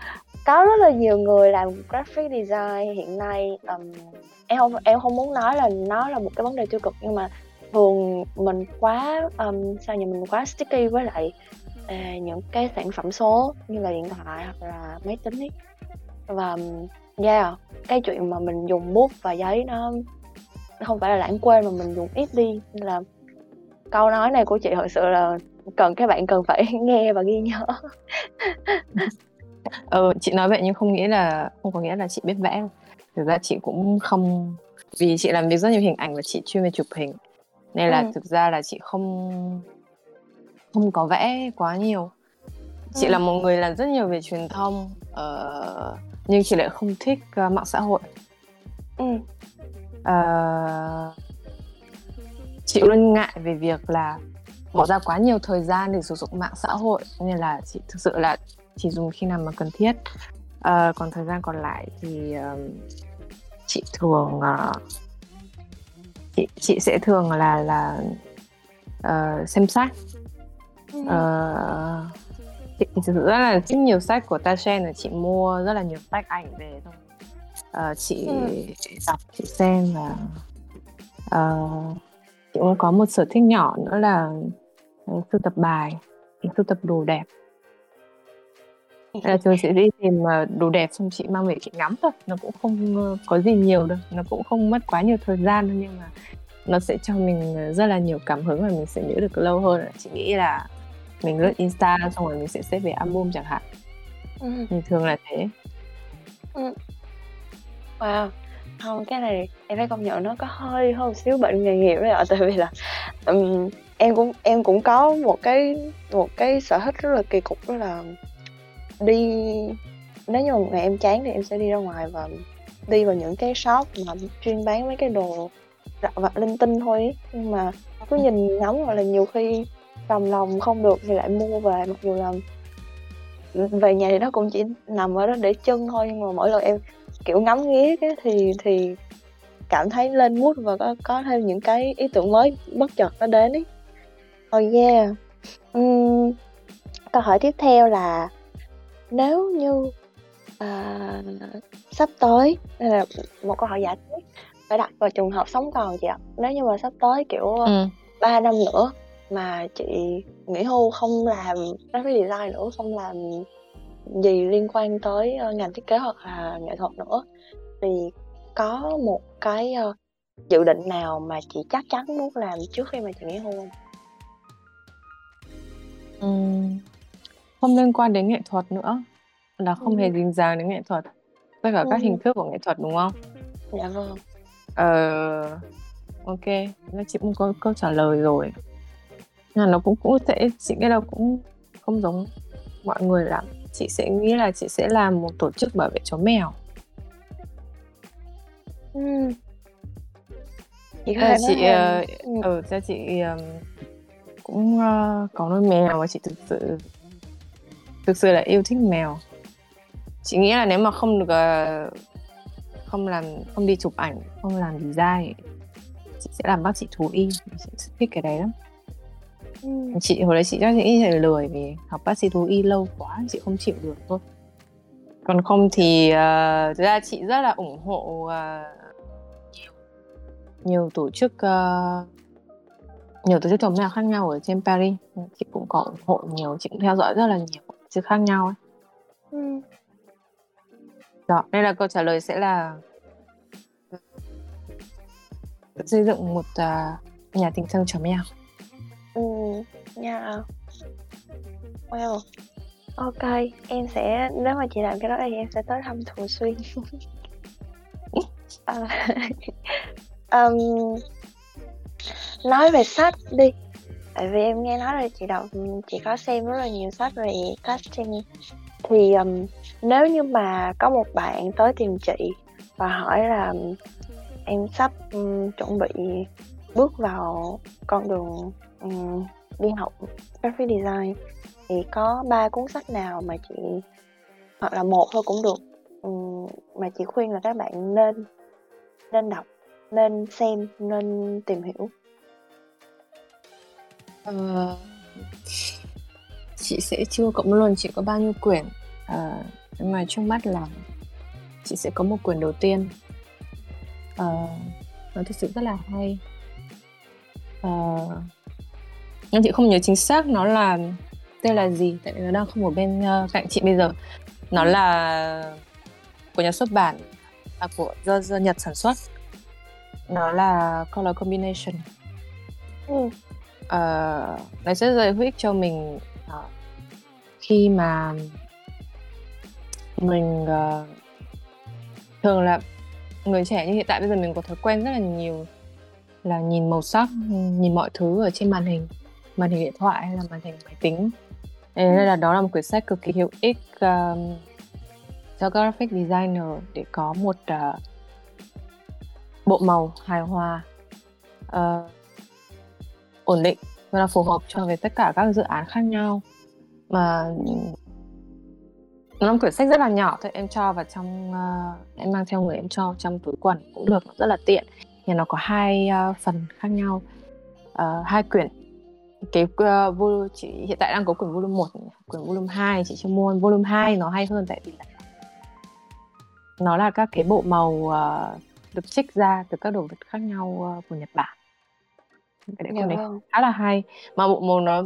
có rất là nhiều người làm graphic design hiện nay um, em không em không muốn nói là nó là một cái vấn đề tiêu cực nhưng mà thường mình quá um, sao nhỉ mình quá sticky với lại uh, những cái sản phẩm số như là điện thoại hoặc là máy tính ấy. Và um, yeah cái chuyện mà mình dùng bút và giấy nó nó không phải là lãng quên mà mình dùng ít đi. Nên là câu nói này của chị thật sự là cần các bạn cần phải (laughs) nghe và ghi nhớ. (laughs) Ừ, chị nói vậy nhưng không nghĩa là không có nghĩa là chị biết vẽ thực ra chị cũng không vì chị làm việc rất nhiều hình ảnh và chị chuyên về chụp hình nên là ừ. thực ra là chị không không có vẽ quá nhiều chị ừ. là một người làm rất nhiều về truyền thông uh, nhưng chị lại không thích uh, mạng xã hội ừ. uh, chị luôn ngại về việc là bỏ ra quá nhiều thời gian để sử dụng mạng xã hội nên là chị thực sự là chỉ dùng khi nào mà cần thiết uh, còn thời gian còn lại thì uh, chị thường uh, chị chị sẽ thường là là uh, xem sách. Uh, chị thực sự rất là thích nhiều sách của Taschen là chị mua rất là nhiều sách ảnh về thôi. Uh, chị ừ. đọc chị xem và uh, chị cũng có một sở thích nhỏ nữa là sưu tập bài sưu tập đồ đẹp là thường chị đi tìm đồ đẹp xong chị mang về chị ngắm thôi. Nó cũng không có gì nhiều đâu. Nó cũng không mất quá nhiều thời gian đâu nhưng mà nó sẽ cho mình rất là nhiều cảm hứng và mình sẽ nhớ được lâu hơn. Chị nghĩ là mình lướt insta xong rồi mình sẽ xếp về album chẳng hạn. Ừ. thì thường là thế. Ừ. wow. Không cái này em phải công nhận nó có hơi hơi xíu bệnh nghề nghiệp đấy ạ. Tại vì là um, em cũng em cũng có một cái một cái sở thích rất là kỳ cục đó là đi nếu như một ngày em chán thì em sẽ đi ra ngoài và đi vào những cái shop mà chuyên bán mấy cái đồ rạo vặt linh tinh thôi ấy. nhưng mà cứ nhìn ngắm hoặc là nhiều khi cầm lòng không được thì lại mua về. Mặc dù là về nhà thì nó cũng chỉ nằm ở đó để chân thôi nhưng mà mỗi lần em kiểu ngắm nghía cái thì thì cảm thấy lên mút và có có thêm những cái ý tưởng mới bất chợt nó đến ấy. Oh yeah Um, câu hỏi tiếp theo là nếu như à, sắp tới đây là một câu hỏi giả thiết phải đặt vào trường hợp sống còn chị ạ nếu như mà sắp tới kiểu ừ. 3 năm nữa mà chị nghỉ hưu không làm graphic design nữa không làm gì liên quan tới uh, ngành thiết kế hoặc là nghệ thuật nữa thì có một cái uh, dự định nào mà chị chắc chắn muốn làm trước khi mà chị nghỉ hưu không? Uhm, không liên quan đến nghệ thuật nữa là không ừ. hề dính dáng đến nghệ thuật tất cả ừ. các hình thức của nghệ thuật đúng không? Dạ vâng. Ờ, ok, nó chị cũng có câu trả lời rồi. là nó cũng cũng sẽ chị nghĩ là cũng không giống mọi người lắm. Chị sẽ nghĩ là chị sẽ làm một tổ chức bảo vệ chó mèo. Ừ. Chị có chị uh, ừ. ừ cho chị um, cũng uh, có nuôi mèo và chị thực sự thực sự là yêu thích mèo. Chị nghĩ là nếu mà không được uh, không làm không đi chụp ảnh không làm design chị sẽ làm bác sĩ thú y. Chị thích cái đấy lắm. Ừ. chị hồi đấy chị chắc nghĩ là lười vì học bác sĩ thú y lâu quá chị không chịu được thôi. Còn không thì uh, thực ra chị rất là ủng hộ uh, nhiều nhiều tổ chức uh, nhiều tổ chức chồng mèo khác nhau ở trên Paris. Chị cũng có ủng hộ nhiều chị cũng theo dõi rất là nhiều tổ chức khác nhau ấy. Ừ. Đó, nên là câu trả lời sẽ là xây dựng một uh, nhà tình thương chó mèo. Ừ. Yeah. Wow. Ok, em sẽ nếu mà chị làm cái đó thì em sẽ tới thăm thường xuyên. (laughs) à, (laughs) um, nói về sách đi tại vì em nghe nói là chị đọc chị có xem rất là nhiều sách về casting. Thì um, nếu như mà có một bạn tới tìm chị và hỏi là um, em sắp um, chuẩn bị bước vào con đường um, đi học graphic design thì có ba cuốn sách nào mà chị hoặc là một thôi cũng được um, mà chị khuyên là các bạn nên nên đọc nên xem nên tìm hiểu? Uh, chị sẽ chưa cộng luôn chị có bao nhiêu quyển. Uh, nhưng mà trước mắt là chị sẽ có một quyển đầu tiên. Uh, nó thực sự rất là hay. Uh, nhưng chị không nhớ chính xác nó là tên là gì tại vì nó đang không ở bên uh, cạnh chị bây giờ. Nó là của nhà xuất bản à, của do, do Nhật sản xuất. Nó là color combination. Ừ uh, nó sẽ rất hữu ích cho mình uh, khi mà mình uh, thường là người trẻ như hiện tại bây giờ mình có thói quen rất là nhiều là nhìn màu sắc nhìn mọi thứ ở trên màn hình màn hình điện thoại hay là màn hình máy tính. Nên là đó là một quyển sách cực kỳ hữu ích um, cho graphic designer để có một uh, bộ màu hài hòa. Uh, ổn định và là phù hợp cho về tất cả các dự án khác nhau. Mà năm quyển sách rất là nhỏ thôi em cho vào trong uh, em mang theo người em cho trong túi quần cũng được rất là tiện. Nhà nó có hai uh, phần khác nhau. Uh, hai quyển cái uh, chỉ hiện tại đang có quyển volume 1 quyển volume 2 chị chưa mua volume 2 nó hay hơn tại vì là nó là các cái bộ màu uh, được trích ra từ các đồ vật khác nhau uh, của Nhật Bản cái đấy, dạ này vâng. khá là hay. Mà bộ màu nó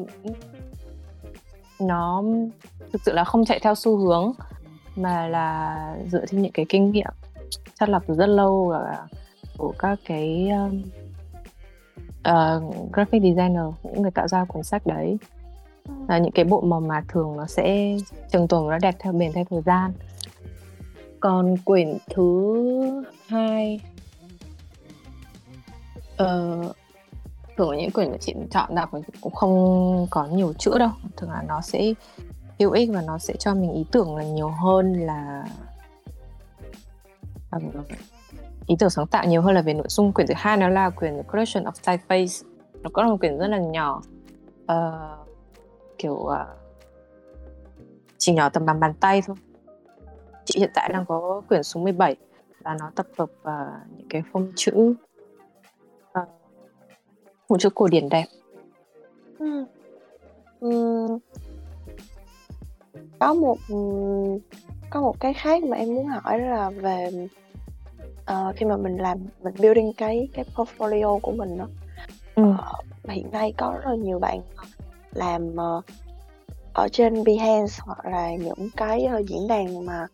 nó thực sự là không chạy theo xu hướng mà là dựa trên những cái kinh nghiệm chắc lọc từ rất lâu và của các cái um, uh, graphic designer những người tạo ra cuốn sách đấy. Là những cái bộ màu mà thường nó sẽ trường tồn nó đẹp theo bền theo thời gian. Còn quyển thứ hai uh, thường những quyển mà chị chọn đọc cũng không có nhiều chữ đâu. Thường là nó sẽ hữu ích và nó sẽ cho mình ý tưởng là nhiều hơn là um, ý tưởng sáng tạo nhiều hơn là về nội dung. Quyển thứ hai nó là quyển collection of typeface. Nó có một quyển rất là nhỏ. Uh, kiểu uh, chỉ nhỏ tầm bằng bàn tay thôi. Chị hiện tại đang có quyển số 17 là nó tập hợp uh, những cái phông chữ phông chữ cổ điển đẹp ừ. Ừ. có một có một cái khác mà em muốn hỏi là về uh, khi mà mình làm mình building cái cái portfolio của mình đó ừ. uh, hiện nay có rất là nhiều bạn làm uh, ở trên Behance hoặc là những cái uh, diễn đàn mà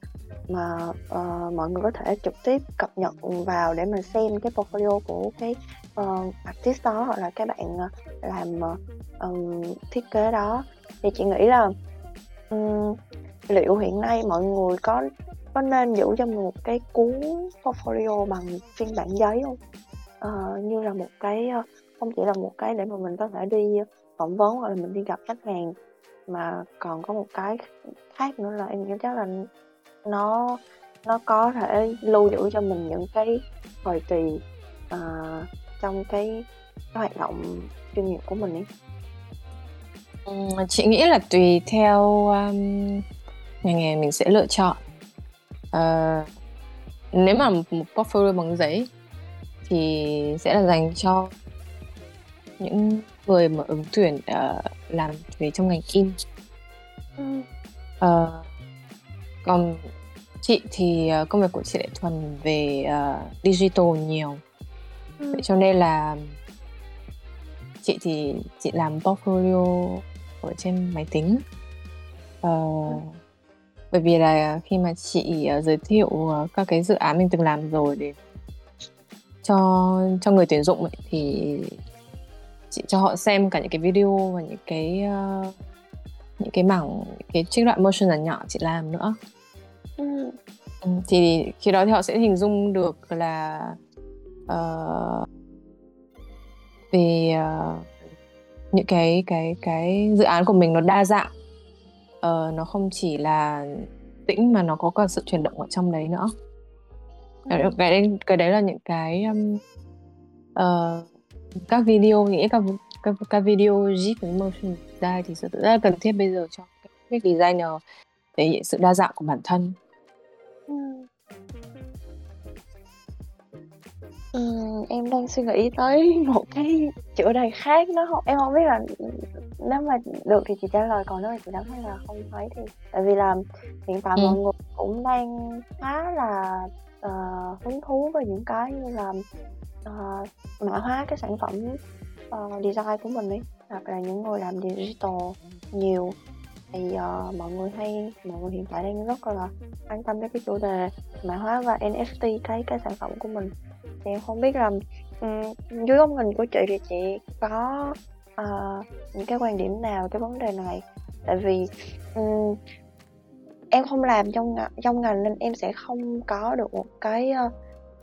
mà uh, mọi người có thể trực tiếp cập nhật vào để mà xem cái portfolio của cái uh, artist đó hoặc là các bạn ờ, làm uh, um, thiết kế đó. Thì chị nghĩ là um, liệu hiện nay mọi người có có nên giữ cho một cái cuốn portfolio bằng phiên bản giấy không? Uh, như là một cái không chỉ là một cái để mà mình có thể đi phỏng vấn hoặc là mình đi gặp khách hàng mà còn có một cái khác nữa là em nghĩ chắc là nó nó có thể lưu giữ cho mình những cái thời kỳ uh, trong cái, cái hoạt động chuyên nghiệp của mình ấy? Chị nghĩ là tùy theo um, ngành nghề mình sẽ lựa chọn. Uh, nếu mà một portfolio bằng giấy thì sẽ là dành cho những người mà ứng tuyển uh, làm về trong ngành in. Uh, còn chị thì uh, công việc của chị lại thuần về uh, digital nhiều ừ. vậy cho nên là chị thì chị làm portfolio ở trên máy tính uh, ừ. bởi vì là khi mà chị uh, giới thiệu uh, các cái dự án mình từng làm rồi để cho cho người tuyển dụng ấy, thì chị cho họ xem cả những cái video và những cái uh, những cái mảng những cái trích đoạn motion nhỏ nhỏ chị làm nữa ừ. ừ. thì khi đó thì họ sẽ hình dung được là uh, về uh, những cái cái cái dự án của mình nó đa dạng. Uh, nó không chỉ là tĩnh mà nó có cả sự chuyển động ở trong đấy nữa. Cái, ừ. cái đấy cái đấy là những cái um, uh, các video nghĩ các các, các video GIF với motion design thì sự rất là cần thiết bây giờ cho các designer để hiện sự đa dạng của bản thân. Ừ, em đang suy nghĩ tới (laughs) một cái chủ đề khác nó không em không biết là nếu mà được thì chị trả lời còn nếu mà chị cảm thấy là không thấy thì tại vì là hiện tại ừ. mọi người cũng đang khá là uh, hứng thú với những cái như là uh, mã hóa cái sản phẩm uh, design của mình ấy hoặc là những người làm digital nhiều thì uh, mọi người hay mọi người hiện tại đang rất là quan tâm đến cái chủ đề mã hóa và NFT cái cái sản phẩm của mình thì em không biết là um, dưới góc nhìn của chị thì chị có uh, những cái quan điểm nào cái vấn đề này? Tại vì um, em không làm trong trong ngành nên em sẽ không có được một cái uh,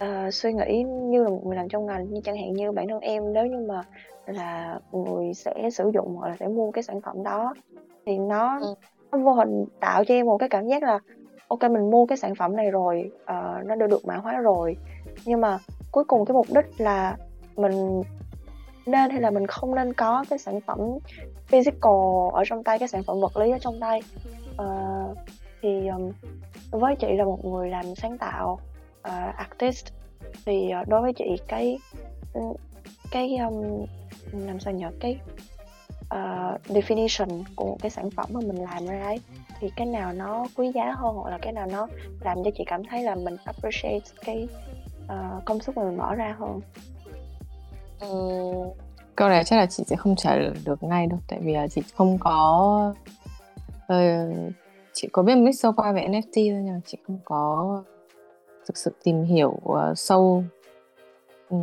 uh, suy nghĩ như là một người làm trong ngành. Như chẳng hạn như bản thân em nếu như mà là người sẽ sử dụng hoặc là sẽ mua cái sản phẩm đó thì nó ừ. nó vô hình tạo cho em một cái cảm giác là ok mình mua cái sản phẩm này rồi uh, nó đã được mã hóa rồi. Nhưng mà cuối cùng cái mục đích là mình nên hay là mình không nên có cái sản phẩm physical ở trong tay cái sản phẩm vật lý ở trong tay. Uh, thì um, với chị là một người làm sáng tạo uh, artist thì uh, đối với chị cái cái um, làm sao nhớ cái uh, definition của một cái sản phẩm mà mình làm ra ấy thì cái nào nó quý giá hơn hoặc là cái nào nó làm cho chị cảm thấy là mình appreciate cái uh, công sức mà mình bỏ ra hơn ừ, ờ, câu này chắc là chị sẽ không trả lời được ngay đâu tại vì là chị không có uh, chị có biết mix sâu qua về NFT thôi nhưng mà chị không có thực sự tìm hiểu uh, sâu ừ,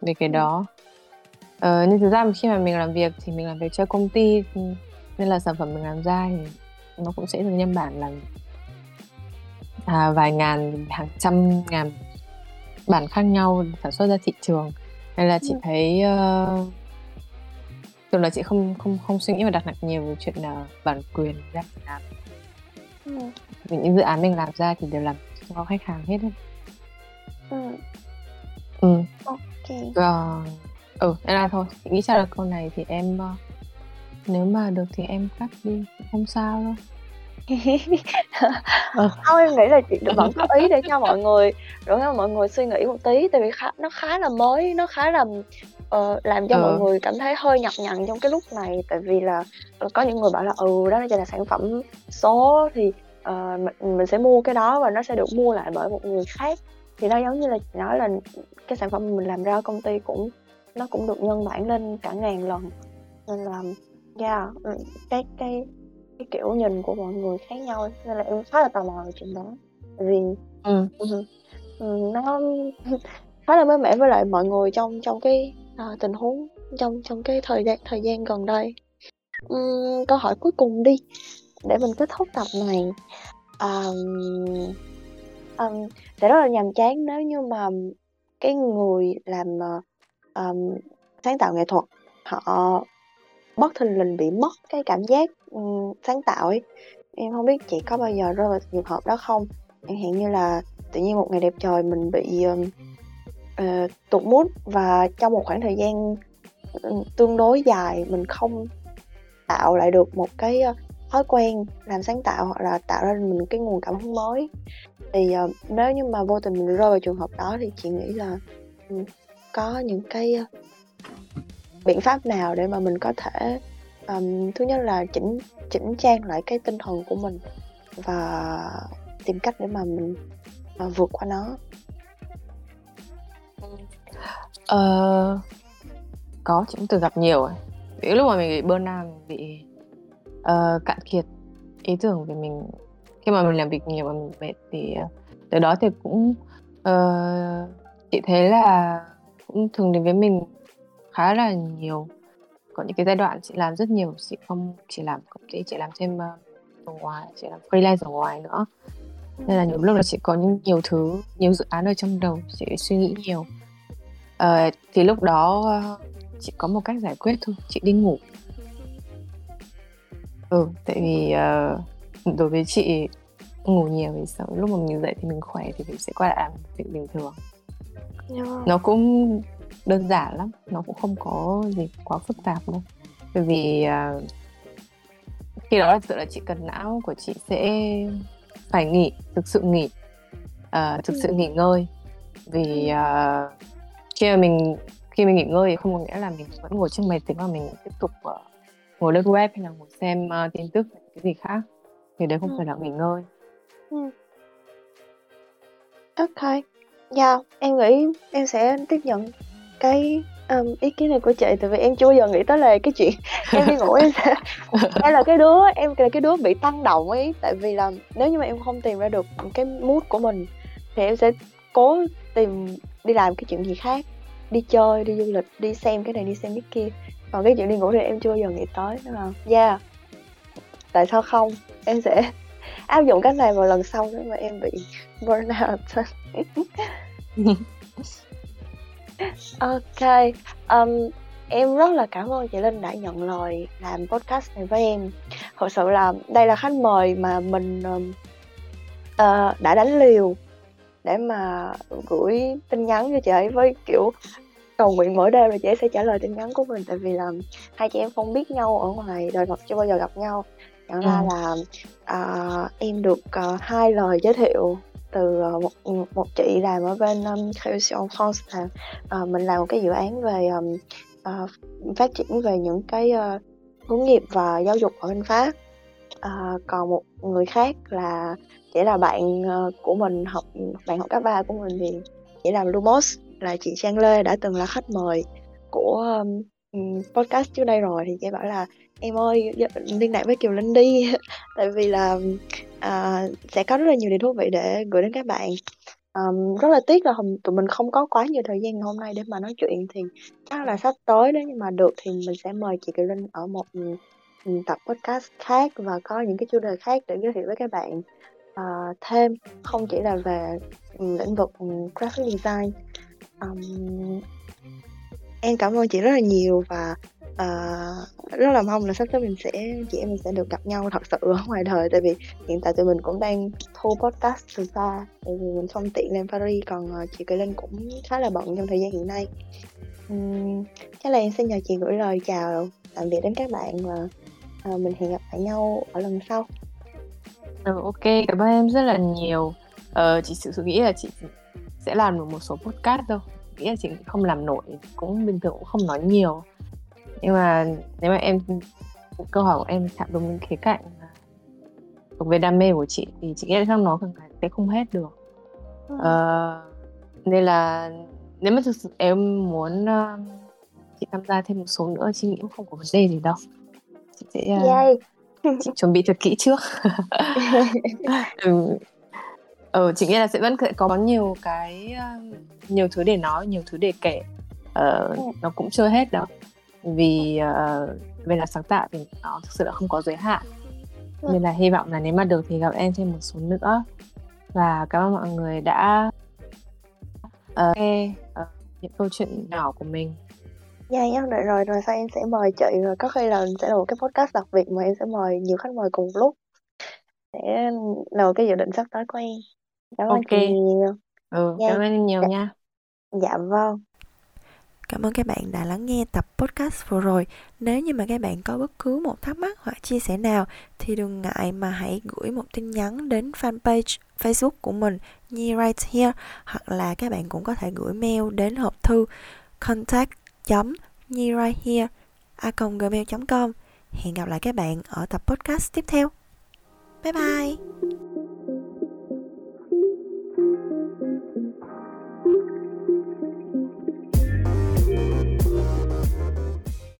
về cái đó. Ờ, nhưng thực ra khi mà mình làm việc thì mình làm việc cho công ty ừ, nên là sản phẩm mình làm ra thì nó cũng sẽ được nhân bản là à, vài ngàn hàng trăm ngàn bản khác nhau sản xuất ra thị trường nên là chị ừ. thấy uh, thường là chị không không không suy nghĩ và đặt nặng nhiều về chuyện là bản quyền ra làm ừ. những dự án mình làm ra thì đều làm cho khách hàng hết đấy ừ. ừ. ok còn ừ nên là thôi chị nghĩ trả lời câu này thì em uh, nếu mà được thì em cắt đi không sao đâu ừ. (laughs) không em nghĩ là chị vẫn có ý để cho mọi người để cho mọi người suy nghĩ một tí tại vì khá, nó khá là mới nó khá là uh, làm cho ừ. mọi người cảm thấy hơi nhọc nhằn trong cái lúc này tại vì là có những người bảo là ừ đó chỉ là sản phẩm số thì uh, mình, mình sẽ mua cái đó và nó sẽ được mua lại bởi một người khác thì nó giống như là chị nói là cái sản phẩm mình làm ra công ty cũng nó cũng được nhân bản lên cả ngàn lần nên là yeah ừ, cái cái cái kiểu nhìn của mọi người khác nhau nên là em khá là tò mò về chuyện đó. Vì ừ. Ừ, nó (laughs) khá là mới mẻ với lại mọi người trong trong cái uh, tình huống trong trong cái thời gian thời gian gần đây. Um, câu hỏi cuối cùng đi. Để mình kết thúc tập này. Um, um, sẽ rất là nhàm chán nếu như mà cái người làm um, sáng tạo nghệ thuật họ bất thình lình bị mất cái cảm giác um, sáng tạo ấy. Em không biết chị có bao giờ rơi vào trường hợp đó không? Chẳng hạn như là tự nhiên một ngày đẹp trời mình bị um, uh, tụt mút và trong một khoảng thời gian ừ, tương đối dài mình không tạo lại được một cái uh, thói quen làm sáng tạo hoặc là tạo ra mình cái nguồn cảm hứng mới. Thì uh, nếu như mà vô tình mình rơi vào trường hợp đó thì chị nghĩ là um, có những cái uh, biện pháp nào để mà mình có thể um, thứ nhất là chỉnh chỉnh trang lại cái tinh thần của mình và tìm cách để mà mình uh, vượt qua nó? Uh, có chị cũng từng gặp nhiều ấy. Lúc mà mình bị burnout mình bị uh, cạn kiệt ý tưởng về mình khi mà mình làm việc nhiều và mình mệt thì uh, từ đó thì cũng uh, chị thấy là cũng thường đến với mình khá là nhiều. Có những cái giai đoạn chị làm rất nhiều chị không chỉ làm công ty chị làm thêm uh, ở ngoài chị làm freelance ở ngoài nữa. Nên là nhiều lúc là chị có những nhiều thứ nhiều dự án ở trong đầu chị suy nghĩ nhiều. Uh, thì lúc đó uh, chị có một cách giải quyết thôi chị đi ngủ. Ừ tại vì uh, đối với chị ngủ nhiều thì sau lúc mà mình dậy thì mình khỏe thì mình sẽ quay lại làm việc bình thường. Yeah. nó cũng đơn giản lắm nó cũng không có gì quá phức tạp đâu bởi vì uh, khi đó là thực sự là chị cần não của chị sẽ phải nghỉ thực sự nghỉ uh, thực sự ừ. nghỉ ngơi vì uh, khi mà mình khi mình nghỉ ngơi thì không có nghĩa là mình vẫn ngồi trước máy tính và mình tiếp tục uh, ngồi lên web hay là ngồi xem uh, tin tức cái gì khác thì đấy không ừ. phải là nghỉ ngơi ừ. ok dạ yeah, em nghĩ em sẽ tiếp nhận cái um, ý kiến này của chị tại vì em chưa bao giờ nghĩ tới là cái chuyện (laughs) em đi ngủ em sẽ em là cái đứa em là cái đứa bị tăng động ấy. Tại vì là nếu như mà em không tìm ra được cái mood của mình thì em sẽ cố tìm đi làm cái chuyện gì khác đi chơi đi du lịch đi xem cái này đi xem cái kia. Còn cái chuyện đi ngủ thì em chưa bao giờ nghĩ tới đúng không yeah. Tại sao không? Em sẽ (laughs) áp dụng cách này vào lần sau nếu mà em bị burnout (laughs) Ok, um, em rất là cảm ơn chị Linh đã nhận lời làm podcast này với em. Thật sự là đây là khách mời mà mình um, uh, đã đánh liều để mà gửi tin nhắn cho chị ấy với kiểu cầu nguyện mỗi đêm là chị sẽ trả lời tin nhắn của mình tại vì là hai chị em không biết nhau ở ngoài đời thật chưa bao giờ gặp nhau nhận ra ừ. là uh, em được uh, hai lời giới thiệu từ ờ, một ừ, một chị làm ở bên um, Creation France là uh, mình làm một cái dự án về um, uh, phát triển về những cái uh, hướng nghiệp và giáo dục ở bên Pháp. Uh, còn một người khác là chỉ là bạn uh, của mình học bạn học cấp ba của mình thì chỉ làm Lumos là chị Trang Lê đã từng là khách mời của um, podcast trước đây rồi thì chị bảo là em ơi liên lạc với Kiều Linh đi. (laughs) Tại vì là uh, sẽ có rất là nhiều điều thú vị để gửi đến các bạn. Um, rất là tiếc là tụi mình không có quá nhiều thời gian ngày hôm nay để mà nói chuyện thì chắc là sắp tới đấy nhưng mà được thì mình sẽ mời chị Kiều Linh ở một ừ, ừ, tập podcast khác và có những cái chủ đề khác để giới thiệu với các bạn. Uh, thêm không chỉ là về um, lĩnh vực um, graphic design. Um, em cảm ơn chị rất là nhiều và à, rất là mong là sắp tới mình sẽ chị em mình sẽ được gặp nhau thật sự ở ngoài đời. Tại vì hiện tại tụi mình cũng đang thu podcast từ xa tại vì mình không tiện lên Paris còn ờ, chị Kỳ Linh cũng khá là bận trong thời gian hiện nay. Uhm, chắc là em xin nhờ chị gửi lời chào tạm biệt đến các bạn và à, mình hẹn gặp lại nhau ở lần sau. Ừ, ok cảm ơn em rất là nhiều. Ờ, chị sự nghĩ là chị sẽ làm được một số podcast đâu nghĩ là chị không làm nổi cũng bình thường cũng không nói nhiều nhưng mà nếu mà em câu hỏi của em chạm đúng những khía cạnh thuộc về đam mê của chị thì chị nghĩ trong nó sẽ không hết được. Ừ. ờ, nên là nếu mà thực sự em muốn uh, chị tham gia thêm một số nữa chị nghĩ cũng không có vấn đề gì đâu. Chị sẽ uh, chị chuẩn bị thật kỹ trước. (laughs) Ừ, ừ chị nghĩ là sẽ vẫn có nhiều cái nhiều thứ để nói nhiều thứ để kể. Uh, nó cũng chưa hết đâu vì uh, về là sáng tạo thì nó thực sự là không có giới hạn. Nên là hy vọng là nếu mà được thì gặp em thêm một số nữa. Và cảm ơn mọi người đã uh, nghe uh, những câu chuyện nhỏ của mình. Dạ nhá, đợi rồi rồi sau em sẽ mời chị rồi có khi là sẽ là một cái podcast đặc biệt mà em sẽ mời nhiều khách mời cùng lúc để là một cái dự định sắp tới của em. Cảm ơn chị nhiều. Ừ dạ. cảm ơn nhiều dạ. nha. Dạ vâng Cảm ơn các bạn đã lắng nghe tập podcast vừa rồi. Nếu như mà các bạn có bất cứ một thắc mắc hoặc chia sẻ nào, thì đừng ngại mà hãy gửi một tin nhắn đến fanpage Facebook của mình, Nhi Right Here, hoặc là các bạn cũng có thể gửi mail đến hộp thư contact nhi right here a gmail.com Hẹn gặp lại các bạn ở tập podcast tiếp theo. Bye bye!